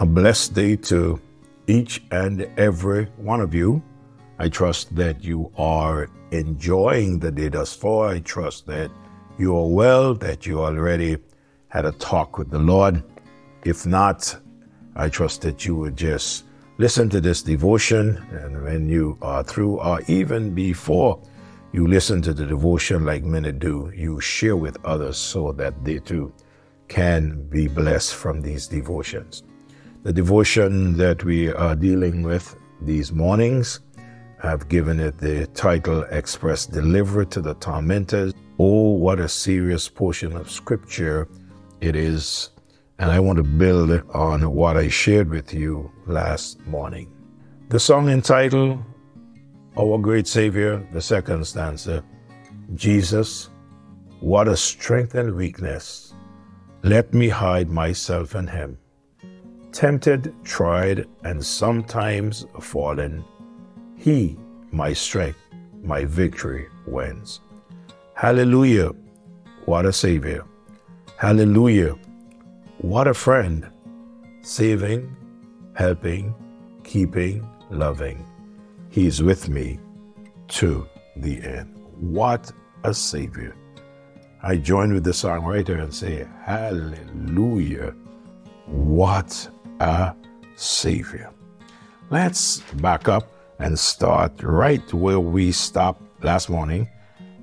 A blessed day to each and every one of you. I trust that you are enjoying the day thus far. I trust that you are well, that you already had a talk with the Lord. If not, I trust that you would just listen to this devotion, and when you are through, or even before you listen to the devotion like many do, you share with others so that they too can be blessed from these devotions. The devotion that we are dealing with these mornings, I've given it the title Express Delivery to the Tormentors. Oh, what a serious portion of scripture it is. And I want to build on what I shared with you last morning. The song entitled Our Great Savior, the second stanza Jesus, what a strength and weakness. Let me hide myself in Him tempted, tried, and sometimes fallen, He, my strength, my victory, wins. Hallelujah, what a Savior. Hallelujah, what a friend. Saving, helping, keeping, loving. He's with me to the end. What a Savior. I join with the songwriter and say, Hallelujah. What a Savior. Let's back up and start right where we stopped last morning,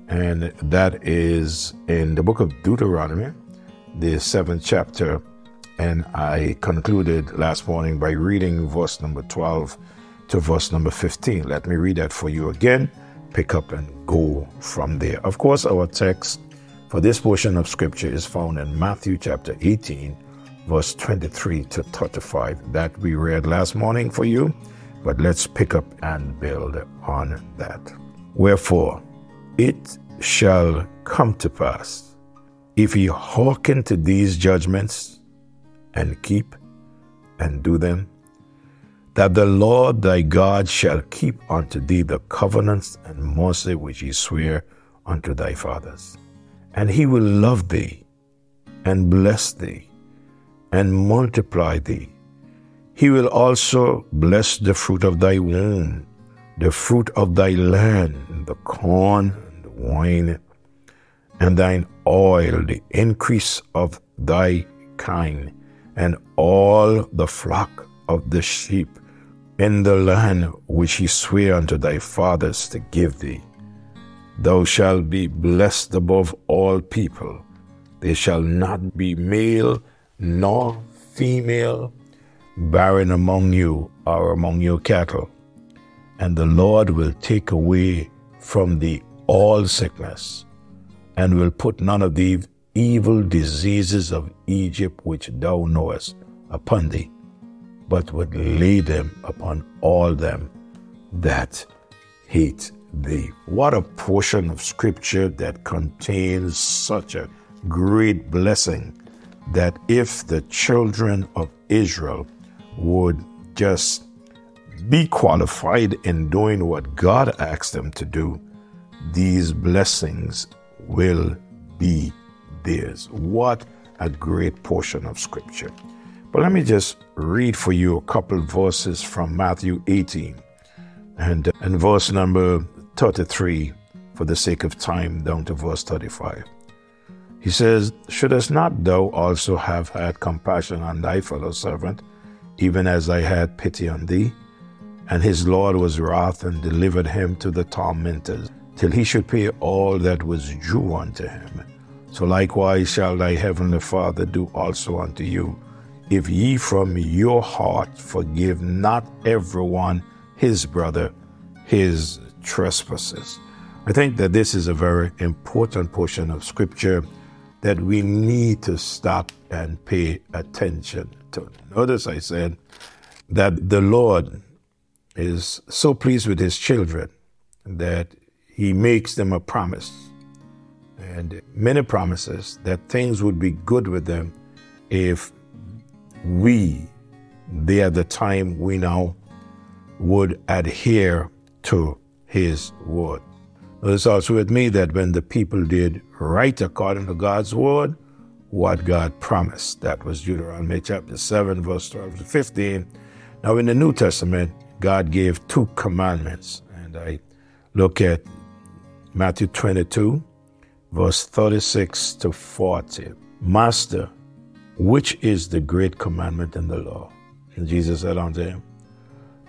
and that is in the book of Deuteronomy, the seventh chapter. And I concluded last morning by reading verse number 12 to verse number 15. Let me read that for you again. Pick up and go from there. Of course, our text for this portion of scripture is found in Matthew chapter 18 verse 23 to 35 that we read last morning for you, but let's pick up and build on that. Wherefore, it shall come to pass, if ye hearken to these judgments and keep and do them, that the Lord thy God shall keep unto thee the covenants and mercy which he sware unto thy fathers. And he will love thee and bless thee and multiply thee. He will also bless the fruit of thy womb, the fruit of thy land, the corn, the wine, and thine oil, the increase of thy kind, and all the flock of the sheep in the land which he sware unto thy fathers to give thee. Thou shalt be blessed above all people. There shall not be male nor female barren among you or among your cattle. And the Lord will take away from thee all sickness, and will put none of the evil diseases of Egypt which thou knowest upon thee, but would lay them upon all them that hate thee. What a portion of scripture that contains such a great blessing that if the children of Israel would just be qualified in doing what God asked them to do, these blessings will be theirs. What a great portion of Scripture. But let me just read for you a couple verses from Matthew 18 and, and verse number 33 for the sake of time down to verse 35. He says, Shouldest not thou also have had compassion on thy fellow servant, even as I had pity on thee? And his Lord was wroth and delivered him to the tormentors, till he should pay all that was due unto him. So likewise shall thy heavenly Father do also unto you, if ye from your heart forgive not everyone his brother his trespasses. I think that this is a very important portion of Scripture that we need to stop and pay attention to. Notice I said that the Lord is so pleased with his children that he makes them a promise and many promises that things would be good with them if we, they at the time we now, would adhere to his word. Notice also with me that when the people did right according to God's word, what God promised. That was Deuteronomy chapter 7, verse 12 to 15. Now, in the New Testament, God gave two commandments, and I look at Matthew 22, verse 36 to 40. Master, which is the great commandment in the law? And Jesus said unto him,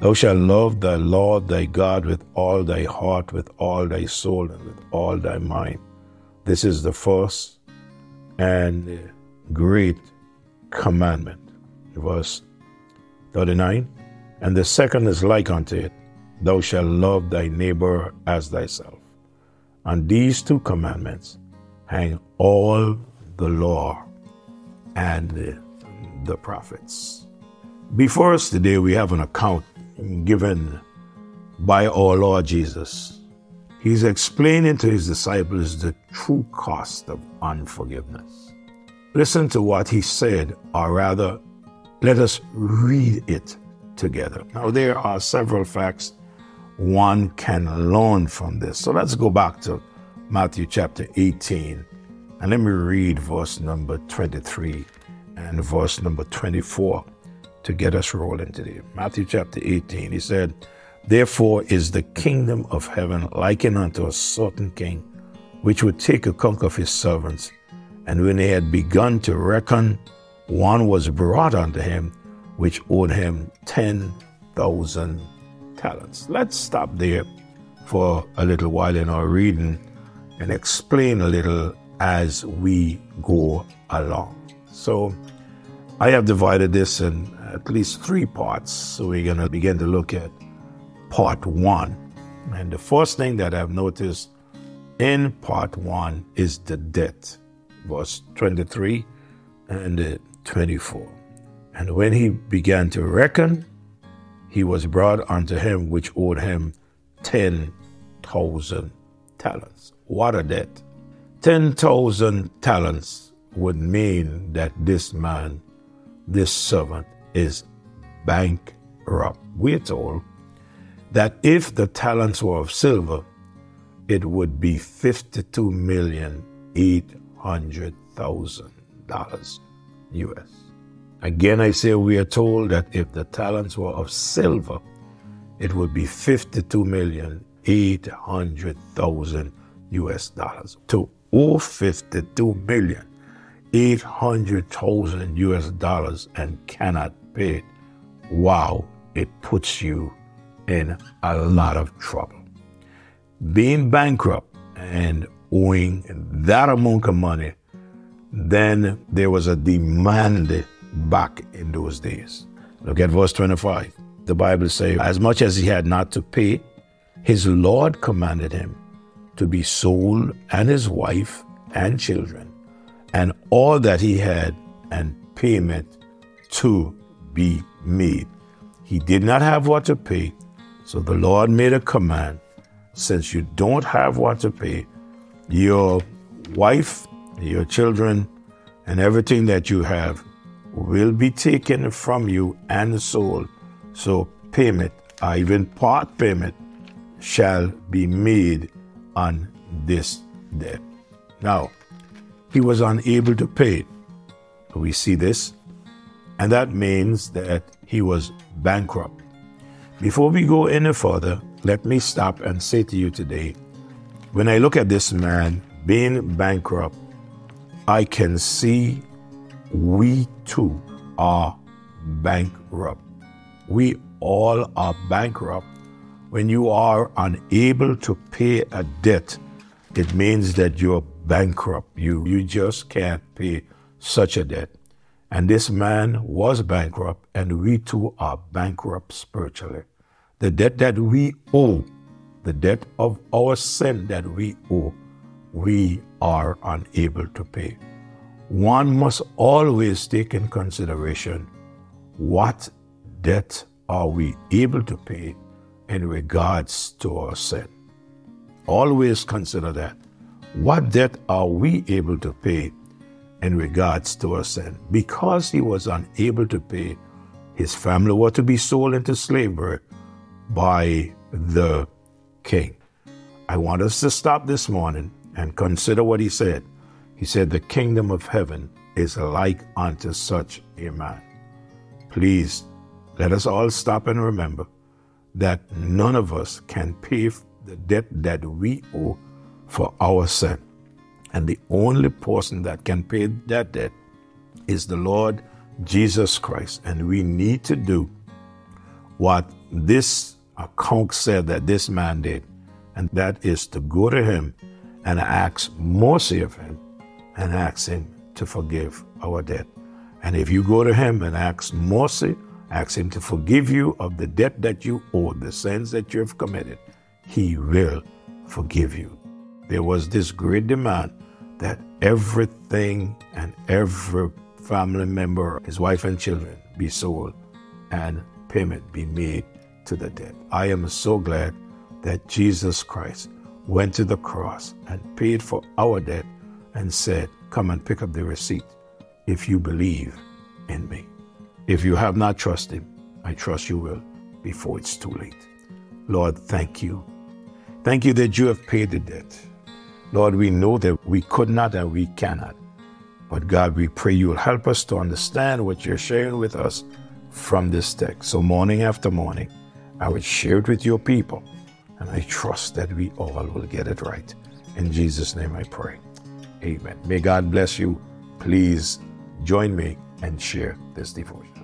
Thou shalt love thy Lord thy God with all thy heart, with all thy soul, and with all thy mind. This is the first and great commandment. Verse 39. And the second is like unto it Thou shalt love thy neighbor as thyself. On these two commandments hang all the law and the, the prophets. Before us today, we have an account given by our Lord Jesus. He's explaining to his disciples the true cost of unforgiveness. Listen to what he said, or rather, let us read it together. Now, there are several facts one can learn from this. So let's go back to Matthew chapter 18 and let me read verse number 23 and verse number 24 to get us rolling today. Matthew chapter 18, he said, Therefore is the kingdom of heaven likened unto a certain king, which would take a account of his servants. And when they had begun to reckon, one was brought unto him, which owed him ten thousand talents. Let's stop there for a little while in our reading and explain a little as we go along. So, I have divided this in at least three parts. So we're going to begin to look at part one. And the first thing that I've noticed in part one is the debt, verse 23 and 24. And when he began to reckon, he was brought unto him which owed him 10,000 talents. What a debt! 10,000 talents would mean that this man, this servant, is bankrupt. We're told that if the talents were of silver, it would be fifty-two million eight hundred thousand dollars US. Again, I say we are told that if the talents were of silver, it would be fifty-two million eight hundred thousand US dollars. To owe fifty-two million eight hundred thousand US dollars and cannot pay it, wow, it puts you in a lot of trouble. Being bankrupt and owing that amount of money, then there was a demand back in those days. Look at verse 25. The Bible says, As much as he had not to pay, his Lord commanded him to be sold and his wife and children and all that he had and payment to be made. He did not have what to pay, so the Lord made a command since you don't have what to pay, your wife, your children, and everything that you have will be taken from you and sold. So payment, or even part payment, shall be made on this debt. Now, he was unable to pay. We see this, and that means that he was bankrupt. Before we go any further, let me stop and say to you today when I look at this man being bankrupt, I can see we too are bankrupt. We all are bankrupt. When you are unable to pay a debt, it means that you're bankrupt. You, you just can't pay such a debt. And this man was bankrupt, and we too are bankrupt spiritually. The debt that we owe, the debt of our sin that we owe, we are unable to pay. One must always take in consideration what debt are we able to pay in regards to our sin. Always consider that. What debt are we able to pay in regards to our sin? Because he was unable to pay, his family were to be sold into slavery by the king. I want us to stop this morning and consider what he said. He said, The kingdom of heaven is like unto such a man. Please let us all stop and remember that none of us can pay the debt that we owe for our sin. And the only person that can pay that debt is the Lord Jesus Christ. And we need to do what this account said that this man did, and that is to go to him and ask mercy of him and ask him to forgive our debt. And if you go to him and ask mercy, ask him to forgive you of the debt that you owe, the sins that you have committed, he will forgive you. There was this great demand that everything and every family member, his wife and children, be sold and payment be made to the debt. I am so glad that Jesus Christ went to the cross and paid for our debt and said, Come and pick up the receipt if you believe in me. If you have not trusted him, I trust you will before it's too late. Lord, thank you. Thank you that you have paid the debt. Lord, we know that we could not and we cannot. But God, we pray you'll help us to understand what you're sharing with us from this text. So, morning after morning, I will share it with your people, and I trust that we all will get it right. In Jesus' name I pray. Amen. May God bless you. Please join me and share this devotion.